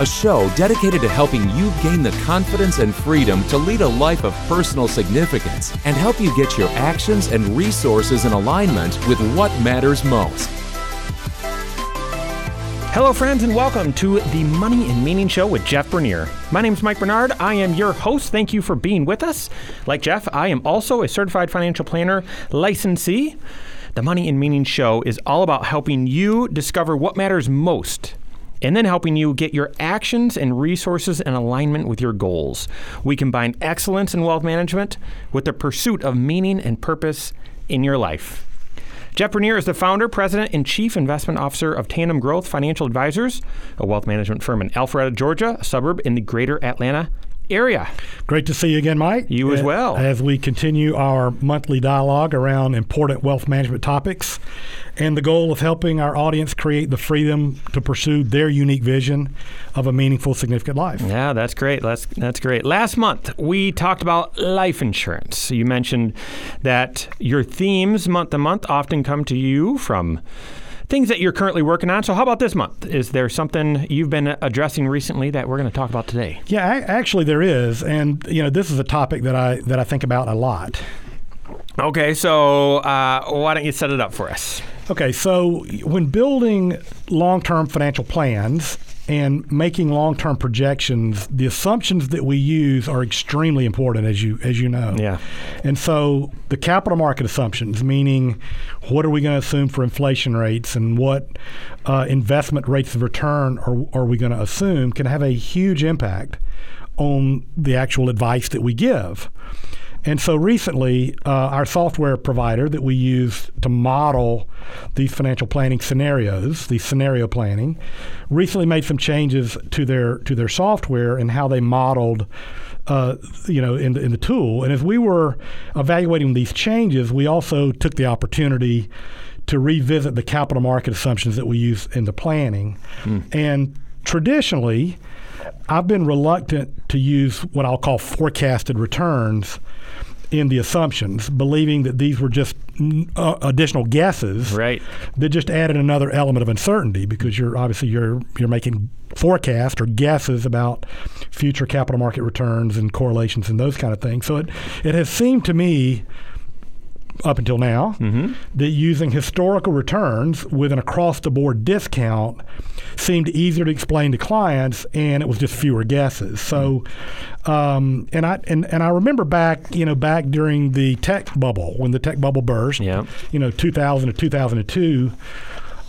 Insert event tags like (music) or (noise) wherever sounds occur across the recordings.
a show dedicated to helping you gain the confidence and freedom to lead a life of personal significance and help you get your actions and resources in alignment with what matters most. Hello, friends, and welcome to the Money and Meaning Show with Jeff Bernier. My name is Mike Bernard. I am your host. Thank you for being with us. Like Jeff, I am also a certified financial planner licensee. The Money and Meaning Show is all about helping you discover what matters most and then helping you get your actions and resources in alignment with your goals. We combine excellence in wealth management with the pursuit of meaning and purpose in your life. Jeff Bernier is the founder, president, and chief investment officer of Tandem Growth Financial Advisors, a wealth management firm in Alpharetta, Georgia, a suburb in the greater Atlanta area. Great to see you again, Mike. You as uh, well. As we continue our monthly dialogue around important wealth management topics and the goal of helping our audience create the freedom to pursue their unique vision of a meaningful, significant life. Yeah, that's great. That's, that's great. Last month, we talked about life insurance. You mentioned that your themes month to month often come to you from things that you're currently working on. So, how about this month? Is there something you've been addressing recently that we're going to talk about today? Yeah, actually, there is, and you know, this is a topic that I that I think about a lot. Okay, so uh, why don't you set it up for us? Okay, so when building long-term financial plans, and making long-term projections, the assumptions that we use are extremely important, as you as you know. Yeah. And so the capital market assumptions, meaning what are we going to assume for inflation rates and what uh, investment rates of return are, are we going to assume, can have a huge impact on the actual advice that we give. And so recently, uh, our software provider that we use to model these financial planning scenarios, the scenario planning, recently made some changes to their to their software and how they modeled. Uh, you know, in the, in the tool, and as we were evaluating these changes, we also took the opportunity to revisit the capital market assumptions that we use in the planning. Mm. And traditionally, I've been reluctant to use what I'll call forecasted returns in the assumptions, believing that these were just uh, additional guesses right. that just added another element of uncertainty because you're obviously you're you're making forecasts or guesses about future capital market returns and correlations and those kind of things. So it it has seemed to me up until now mm-hmm. that using historical returns with an across the board discount seemed easier to explain to clients and it was just fewer guesses. So um, and I and, and I remember back, you know, back during the tech bubble when the tech bubble burst, yeah. you know, 2000 to 2002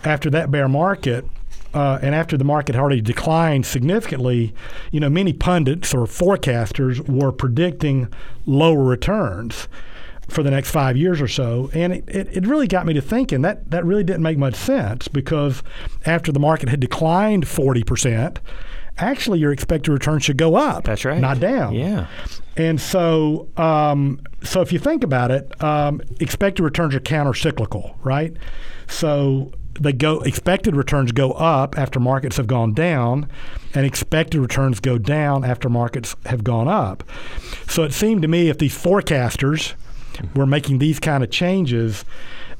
after that bear market uh, and after the market had already declined significantly, you know, many pundits or forecasters were predicting lower returns for the next five years or so. And it, it, it, really got me to thinking that that really didn't make much sense because after the market had declined 40%, actually your expected return should go up. That's right. Not down. Yeah. And so, um, so if you think about it, um, expected returns are counter cyclical, right? So they go expected returns go up after markets have gone down and expected returns go down after markets have gone up. So it seemed to me if these forecasters were making these kind of changes,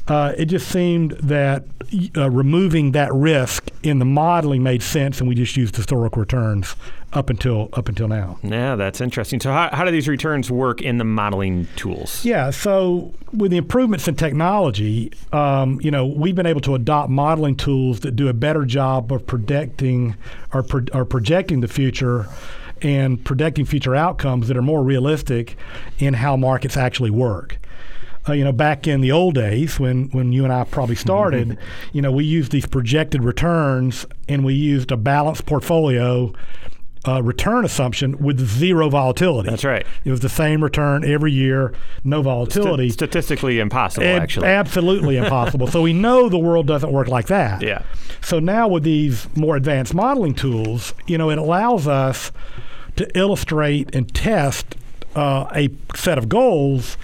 uh, it just seemed that uh, removing that risk in the modeling made sense, and we just used historical returns up until up until now. Yeah, that's interesting. So, how, how do these returns work in the modeling tools? Yeah, so with the improvements in technology, um, you know, we've been able to adopt modeling tools that do a better job of predicting or, pro- or projecting the future and predicting future outcomes that are more realistic in how markets actually work. Uh, you know, back in the old days when, when you and I probably started, you know, we used these projected returns and we used a balanced portfolio uh, return assumption with zero volatility. That's right. It was the same return every year, no volatility. St- statistically impossible, actually. Absolutely (laughs) impossible. So we know the world doesn't work like that. Yeah. So now with these more advanced modeling tools, you know, it allows us to illustrate and test uh, a set of goals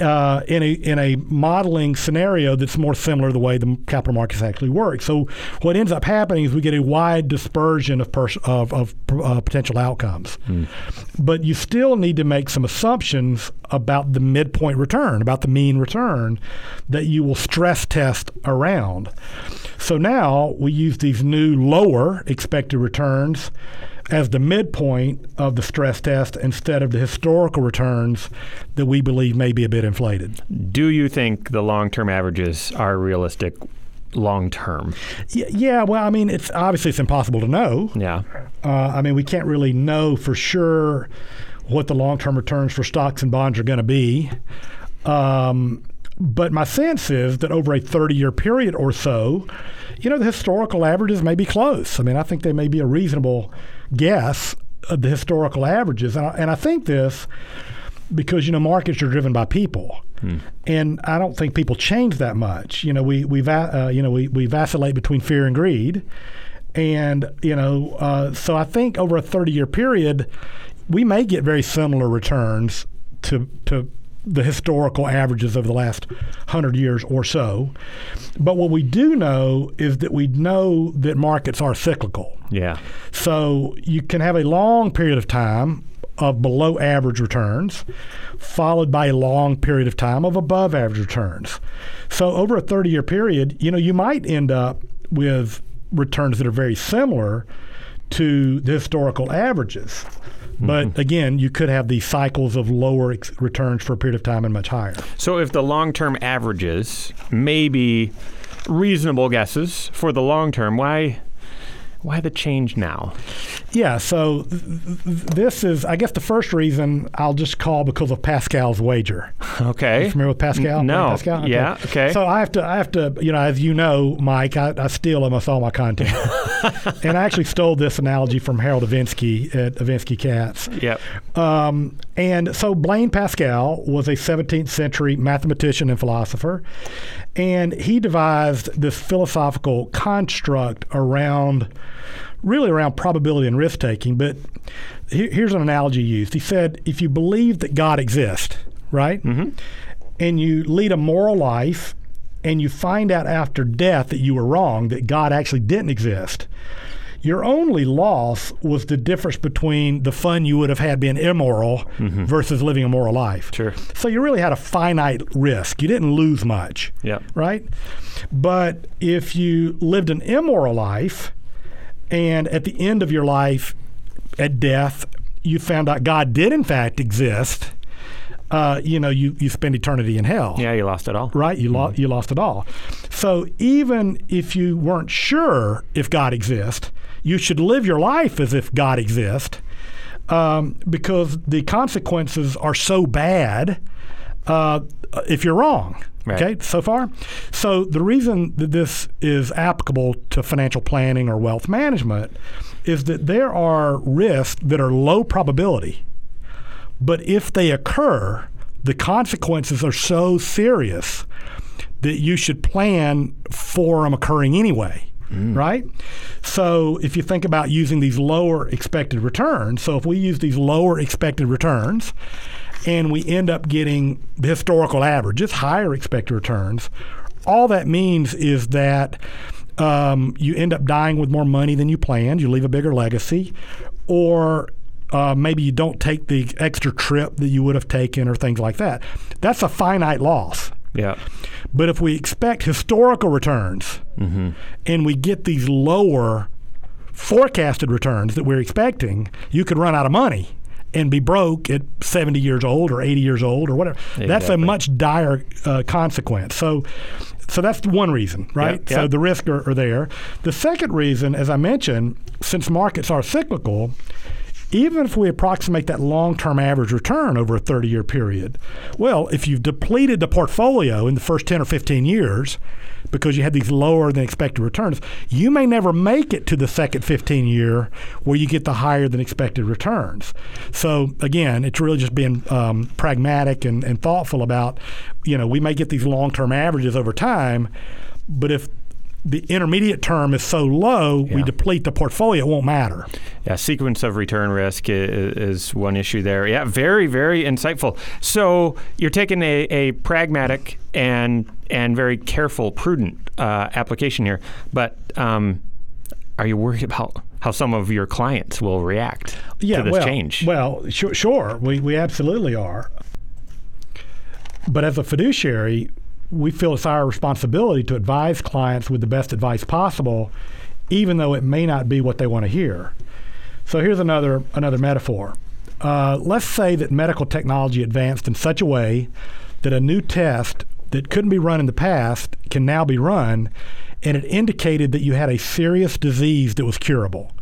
uh, in a in a modeling scenario that's more similar to the way the capital markets actually work. So what ends up happening is we get a wide dispersion of pers- of, of uh, potential outcomes, mm. but you still need to make some assumptions about the midpoint return, about the mean return that you will stress test around. So now we use these new lower expected returns as the midpoint of the stress test instead of the historical returns that we believe may be a bit inflated. Do you think the long term averages are realistic long term? Yeah, well, I mean, it's obviously it's impossible to know. Yeah. Uh, I mean, we can't really know for sure what the long term returns for stocks and bonds are going to be. Um, but my sense is that over a 30 year period or so, you know, the historical averages may be close. I mean, I think they may be a reasonable guess of the historical averages. And I, and I think this because, you know, markets are driven by people. Hmm. And I don't think people change that much. You know, we, we, uh, you know, we, we vacillate between fear and greed. And, you know, uh, so I think over a 30 year period, we may get very similar returns to, to the historical averages of the last hundred years or so. But what we do know is that we know that markets are cyclical. Yeah. So you can have a long period of time of below average returns, followed by a long period of time of above average returns. So over a 30 year period, you know, you might end up with returns that are very similar to the historical averages. (laughs) But again, you could have these cycles of lower ex- returns for a period of time and much higher. So if the long term averages may be reasonable guesses for the long term, why why the change now? Yeah, so th- th- this is, I guess, the first reason I'll just call because of Pascal's wager. Okay. familiar with Pascal? N- no. Pascal? Okay. Yeah. Okay. So I have to, I have to, you know, as you know, Mike, I, I steal almost all my content, (laughs) and I actually stole this analogy from Harold Evensky at Evensky Katz. Yep. Um, and so Blaise Pascal was a 17th century mathematician and philosopher, and he devised this philosophical construct around really around probability and risk taking. But here's an analogy used. He said, if you believe that God exists, right, mm-hmm. and you lead a moral life, and you find out after death that you were wrong, that God actually didn't exist, your only loss was the difference between the fun you would have had being immoral mm-hmm. versus living a moral life. Sure. So you really had a finite risk. You didn't lose much. Yeah. Right? But if you lived an immoral life and at the end of your life at death you found out God did in fact exist, uh, you know, you, you spend eternity in hell. Yeah, you lost it all. Right, you, mm-hmm. you lost it all. So even if you weren't sure if God exists, you should live your life as if God exists um, because the consequences are so bad uh, if you're wrong. Right. Okay, so far? So the reason that this is applicable to financial planning or wealth management is that there are risks that are low probability, but if they occur, the consequences are so serious that you should plan for them occurring anyway mm. right? So if you think about using these lower expected returns, so if we use these lower expected returns and we end up getting the historical average. averages, higher expected returns, all that means is that um, you end up dying with more money than you planned, you leave a bigger legacy, or uh, maybe you don't take the extra trip that you would have taken or things like that. That's a finite loss. Yeah. But if we expect historical returns mm-hmm. and we get these lower forecasted returns that we're expecting, you could run out of money and be broke at 70 years old or 80 years old or whatever. Exactly. That's a much dire uh, consequence. So, so that's one reason, right? Yep, yep. So the risks are, are there. The second reason, as I mentioned, since markets are cyclical, even if we approximate that long term average return over a 30 year period, well, if you've depleted the portfolio in the first 10 or 15 years because you had these lower than expected returns, you may never make it to the second 15 year where you get the higher than expected returns. So, again, it's really just being um, pragmatic and, and thoughtful about, you know, we may get these long term averages over time, but if the intermediate term is so low, we deplete the portfolio, it won't matter. Yeah, sequence of return risk is, is one issue there. Yeah, very, very insightful. So you're taking a, a pragmatic and and very careful, prudent uh, application here. But um, are you worried about how some of your clients will react yeah, to this well, change? Well, sure, sure, we we absolutely are. But as a fiduciary, we feel it's our responsibility to advise clients with the best advice possible, even though it may not be what they want to hear. So here's another another metaphor. Uh, let's say that medical technology advanced in such a way that a new test that couldn't be run in the past can now be run, and it indicated that you had a serious disease that was curable.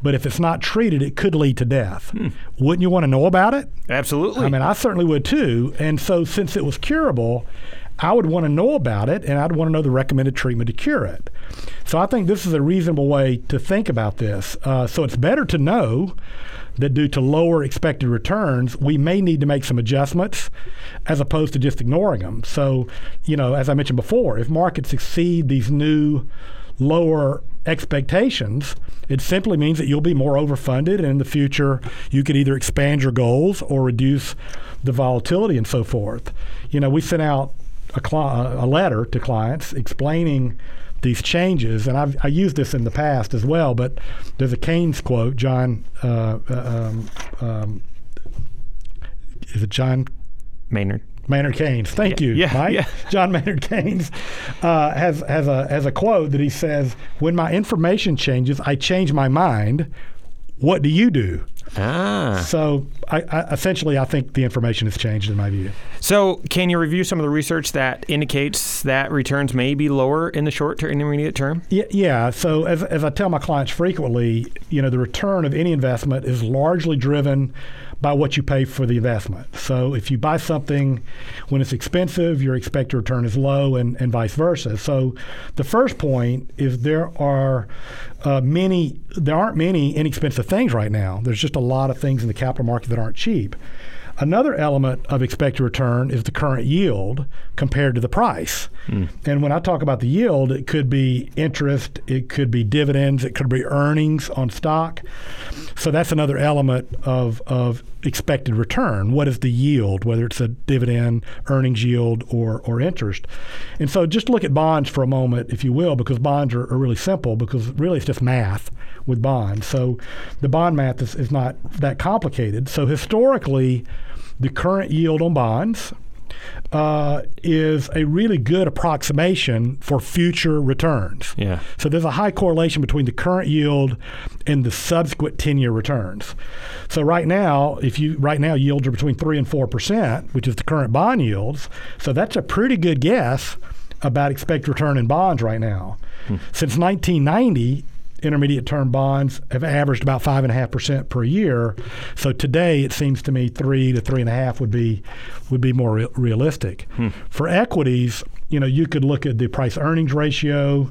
But if it's not treated, it could lead to death. Wouldn't you want to know about it? Absolutely. I mean, I certainly would too. And so, since it was curable, I would want to know about it and I'd want to know the recommended treatment to cure it. So, I think this is a reasonable way to think about this. Uh, so, it's better to know that due to lower expected returns, we may need to make some adjustments as opposed to just ignoring them. So, you know, as I mentioned before, if markets exceed these new lower expectations, it simply means that you'll be more overfunded, and in the future, you could either expand your goals or reduce the volatility and so forth. You know, we sent out a, cli- a letter to clients explaining these changes, and I've I used this in the past as well. But there's a Keynes quote, John. Uh, uh, um, um, is it John Maynard. Maynard Keynes. Thank Yeah, you, yeah, Mike. yeah. (laughs) John Maynard Keynes uh, has has a has a quote that he says, "When my information changes, I change my mind. What do you do?" Ah. So, I, I, essentially, I think the information has changed in my view. So, can you review some of the research that indicates that returns may be lower in the short to intermediate term? Yeah, yeah. So as, as I tell my clients frequently, you know, the return of any investment is largely driven by what you pay for the investment. So if you buy something when it's expensive, your expected return is low, and, and vice versa. So the first point is there are uh, many, there aren't many inexpensive things right now. There's just a lot of things in the capital market that aren't cheap. Another element of expected return is the current yield compared to the price. Hmm. And when I talk about the yield, it could be interest, it could be dividends, it could be earnings on stock. So that's another element of, of expected return. What is the yield, whether it's a dividend, earnings yield, or, or interest? And so just look at bonds for a moment, if you will, because bonds are, are really simple because really it's just math with bonds. So the bond math is, is not that complicated. So historically, the current yield on bonds uh, is a really good approximation for future returns. Yeah. So there's a high correlation between the current yield and the subsequent 10-year returns. So right now, if you right now yields are between three and four percent, which is the current bond yields. So that's a pretty good guess about expected return in bonds right now. Since 1990, intermediate term bonds have averaged about five and a half percent per year. So today, it seems to me three to three and a half would be would be more re- realistic. For equities, you know, you could look at the price earnings ratio.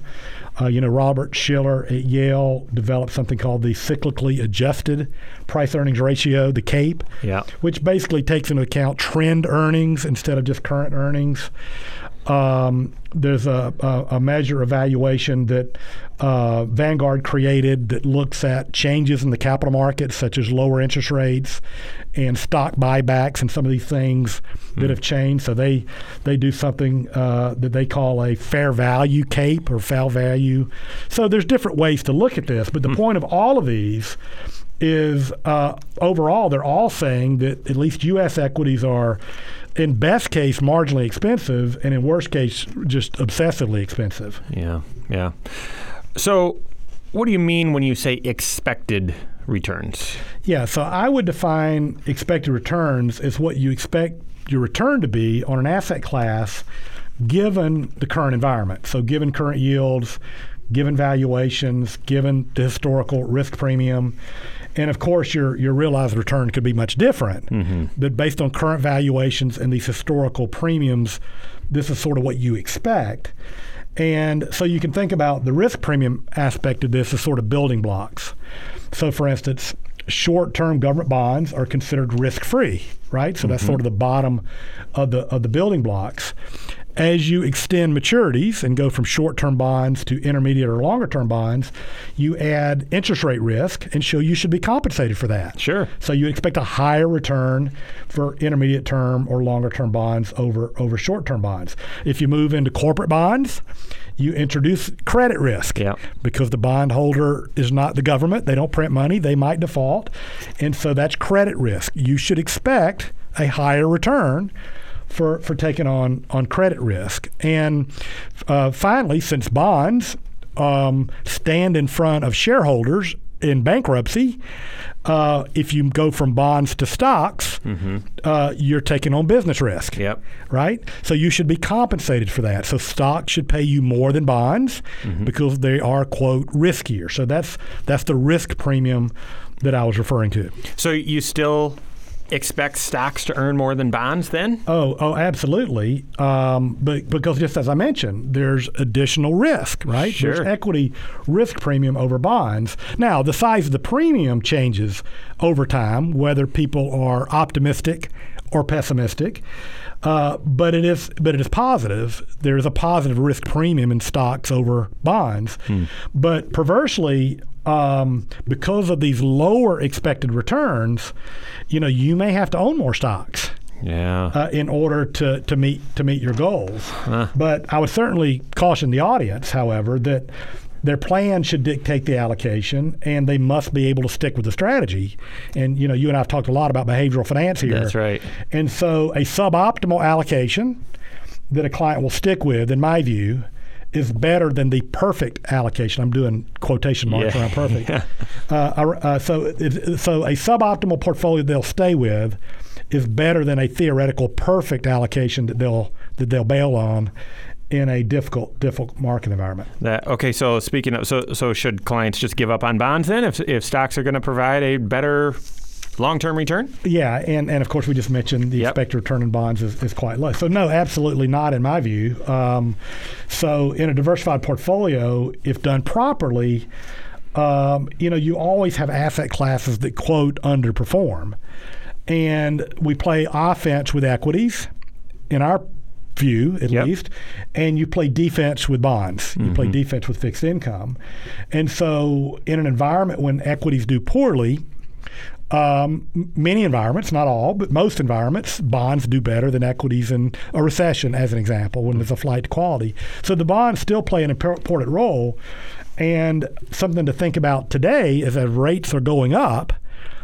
Uh, you know, Robert Shiller at Yale developed something called the cyclically adjusted price earnings ratio, the CAPE, Yeah. which basically takes into account trend earnings instead of just current earnings. Um, there's a, a, a measure evaluation that uh, Vanguard created that looks at changes in the capital markets, such as lower interest rates and stock buybacks, and some of these things that have changed. So they they do something uh, that they call a fair value CAPE or fair value. So there's different ways to look at this, but the point of all of these is uh, overall they're all saying that at least U.S. equities are, in best case, marginally expensive, and in worst case, just obsessively expensive. Yeah. Yeah. So, what do you mean when you say expected returns? Yeah, so I would define expected returns as what you expect your return to be on an asset class given the current environment. So, given current yields, given valuations, given the historical risk premium. And of course, your, your realized return could be much different. Mm-hmm. But based on current valuations and these historical premiums, this is sort of what you expect. And so you can think about the risk premium aspect of this as sort of building blocks. So, for instance, short term government bonds are considered risk free, right? So that's mm-hmm. sort of the bottom of the, of the building blocks. As you extend maturities and go from short-term bonds to intermediate or longer-term bonds, you add interest rate risk, and so you should be compensated for that. Sure. So you expect a higher return for intermediate term or longer term bonds over over short term bonds. If you move into corporate bonds, you introduce credit risk Yep. because the bondholder is not the government. They don't print money. They might default, and so that's credit risk. You should expect a higher return for for taking on on credit risk. And uh, finally, since bonds um, stand in front of shareholders in bankruptcy, uh, if you go from bonds to stocks, uh, you're taking on business risk. Yep. Right? So you should be compensated for that. So stocks should pay you more than bonds because they are, quote, riskier. So that's that's the risk premium that I was referring to. So you still expect stocks to earn more than bonds then? Oh, oh, absolutely. Um, but because just as I mentioned, there's additional risk, right? Sure. There's equity risk premium over bonds. Now, the size of the premium changes over time, whether people are optimistic or pessimistic. Uh, but it is, but it is positive. There is a positive risk premium in stocks over bonds. But perversely, um, because of these lower expected returns, you know, you may have to own more stocks Yeah. uh, in order to, to meet to meet your goals. But I would certainly caution the audience, however, that their plan should dictate the allocation, and they must be able to stick with the strategy. And you know, you and I have talked a lot about behavioral finance here. That's right. And so, a suboptimal allocation that a client will stick with, in my view, is better than the perfect allocation. I'm doing quotation marks Yeah. around perfect. (laughs) uh, uh, so, it, so a suboptimal portfolio they'll stay with is better than a theoretical perfect allocation that they'll that they'll bail on in a difficult difficult market environment. That okay. So speaking of, so so should clients just give up on bonds then if if stocks are going to provide a better long-term return? Yeah, and, and of course we just mentioned the Yep. expected return in bonds is, is quite low. So no, absolutely not in my view. Um, so in a diversified portfolio, if done properly, um, you know you always have asset classes that quote underperform, and we play offense with equities. In our view, at Yep. least, and you play defense with bonds. You play defense with fixed income, and so in an environment when equities do poorly um, many environments, not all, but most environments, bonds do better than equities in a recession, as an example, when there's a flight to quality. So the bonds still play an important role. And something to think about today is as rates are going up,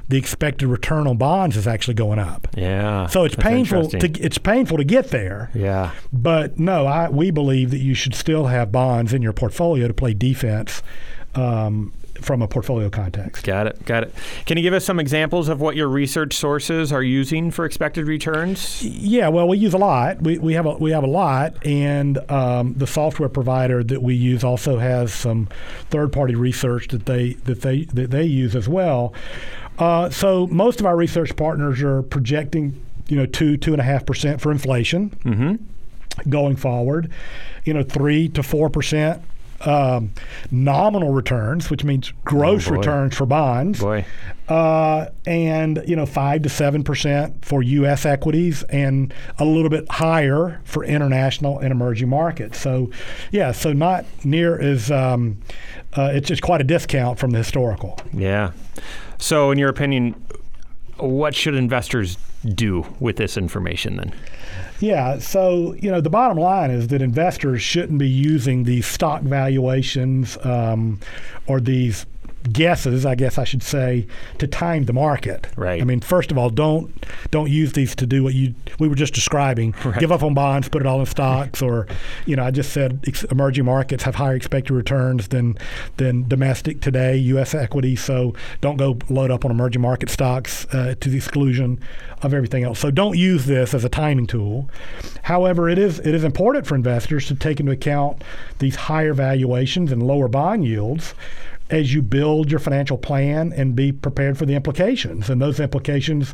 the expected return on bonds is actually going up. Yeah. So it's painful to it's painful to get there. Yeah. But no, I, we believe that you should still have bonds in your portfolio to play defense um, from a portfolio context. Got it. Got it. Can you give us some examples of what your research sources are using for expected returns? Yeah, well, we use a lot. We, we have a we have a lot, and um, the software provider that we use also has some third party research that they that they that they use as well. Uh, so most of our research partners are projecting, you know, two two and a half percent for inflation Mm-hmm. going forward. You know, three to four percent. Um, nominal returns, which means gross Oh, returns for bonds, Boy. uh, and you know five to seven percent for U.S. equities, and a little bit higher for international and emerging markets. So, yeah, so not near as um, uh, it's just quite a discount from the historical. Yeah. So, in your opinion, what should investors do with this information then? Yeah, so you know the bottom line is that investors shouldn't be using these stock valuations um, or these guesses, I guess I should say, to time the market. Right. I mean, first of all, don't don't use these to do what you we were just describing. (laughs) Give up on bonds, put it all in stocks, or you know, I just said ex- emerging markets have higher expected returns than than domestic today, U.S. equities. So don't go load up on emerging market stocks uh, to the exclusion of everything else. So don't use this as a timing tool. However, it is it is important for investors to take into account these higher valuations and lower bond yields as you build your financial plan and be prepared for the implications. And those implications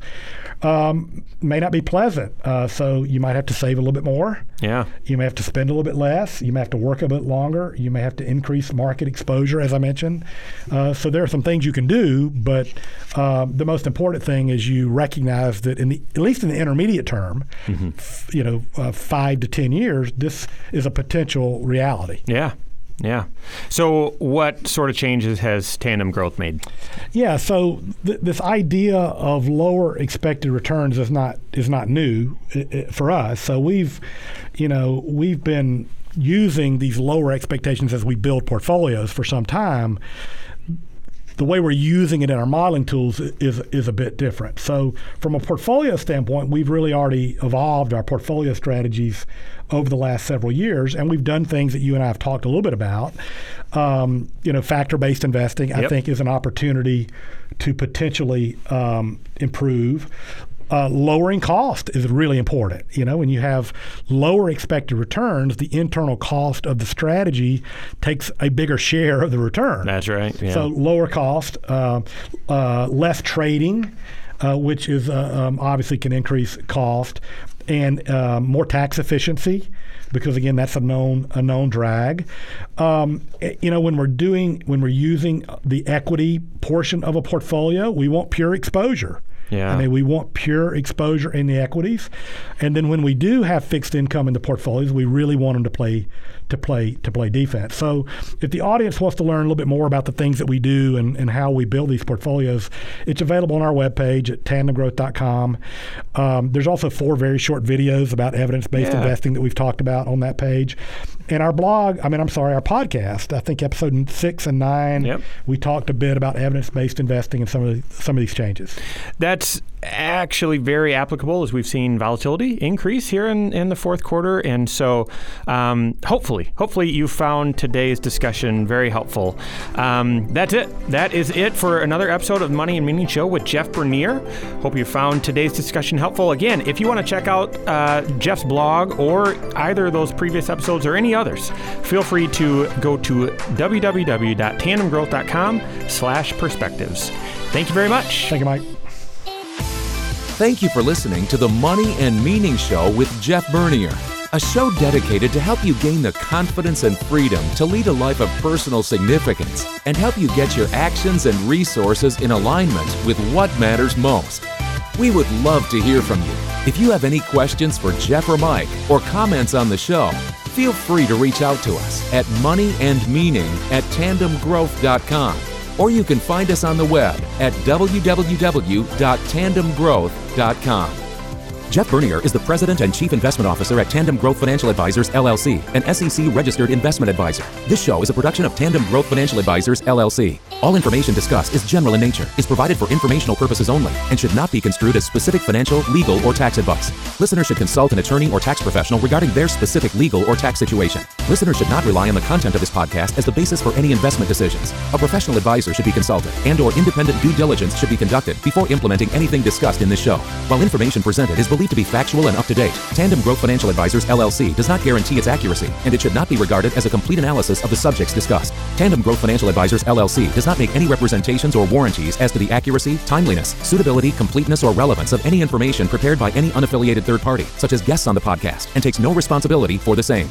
um, may not be pleasant. Uh, so you might have to save a little bit more. Yeah. You may have to spend a little bit less. You may have to work a bit longer. You may have to increase market exposure, as I mentioned. Uh, so there are some things you can do, but um, the most important thing is you recognize that in the at least in the intermediate term, mm-hmm. f- you know, uh, five to ten years, this is a potential reality. Yeah. Yeah. So, what sort of changes has Tandem Growth made? Yeah. So, th- this idea of lower expected returns is not is not new for us. So we've, you know, we've been using these lower expectations as we build portfolios for some time the way we're using it in our modeling tools is is a bit different. So from a portfolio standpoint, we've really already evolved our portfolio strategies over the last several years, and we've done things that you and I have talked a little bit about. Um, you know, factor-based investing, yep. I think, is an opportunity to potentially um, improve uh, lowering cost is really important. You know, when you have lower expected returns, the internal cost of the strategy takes a bigger share of the return. That's right. Yeah. So lower cost, uh, uh, less trading. Uh, which is uh, um, obviously can increase cost and uh, more tax efficiency because again that's a known a known drag. Um, eh, you know when we're doing when we're using the equity portion of a portfolio, we want pure exposure. Yeah. I mean, we want pure exposure in the equities, and then when we do have fixed income in the portfolios, we really want them to play to play to play defense. So, if the audience wants to learn a little bit more about the things that we do and, and how we build these portfolios, it's available on our webpage at tandemgrowth.com. Um, there's also four very short videos about evidence-based yeah. investing that we've talked about on that page. And our blog, I mean, I'm sorry, our podcast, I think episode six and nine, yep. we talked a bit about evidence-based investing and some of the, some of these changes. That's actually very applicable as we've seen volatility increase here in, in the fourth quarter. And so um, hopefully, hopefully you found today's discussion very helpful. Um, that's it. That is it for another episode of Money and Meaning Show with Jeff Bernier. Hope you found today's discussion helpful. Again, if you want to check out uh, Jeff's blog or either of those previous episodes or any others, feel free to go to www.tandemgrowth.com slash perspectives. Thank you very much. Thank you, Mike. Thank you for listening to the Money and Meaning Show with Jeff Bernier, a show dedicated to help you gain the confidence and freedom to lead a life of personal significance and help you get your actions and resources in alignment with what matters most. We would love to hear from you. If you have any questions for Jeff or Mike or comments on the show, feel free to reach out to us at moneyandmeaning at tandemgrowth.com or you can find us on the web at www.tandemgrowth.com. Jeff Bernier is the President and Chief Investment Officer at Tandem Growth Financial Advisors, LLC, an SEC registered investment advisor. This show is a production of Tandem Growth Financial Advisors, LLC. All information discussed is general in nature, is provided for informational purposes only, and should not be construed as specific financial, legal, or tax advice. Listeners should consult an attorney or tax professional regarding their specific legal or tax situation. Listeners should not rely on the content of this podcast as the basis for any investment decisions. A professional advisor should be consulted, and or independent due diligence should be conducted before implementing anything discussed in this show. While information presented is believed to be factual and up to date. Tandem Growth Financial Advisors LLC does not guarantee its accuracy, and it should not be regarded as a complete analysis of the subjects discussed. Tandem Growth Financial Advisors LLC does not make any representations or warranties as to the accuracy, timeliness, suitability, completeness, or relevance of any information prepared by any unaffiliated third party, such as guests on the podcast, and takes no responsibility for the same.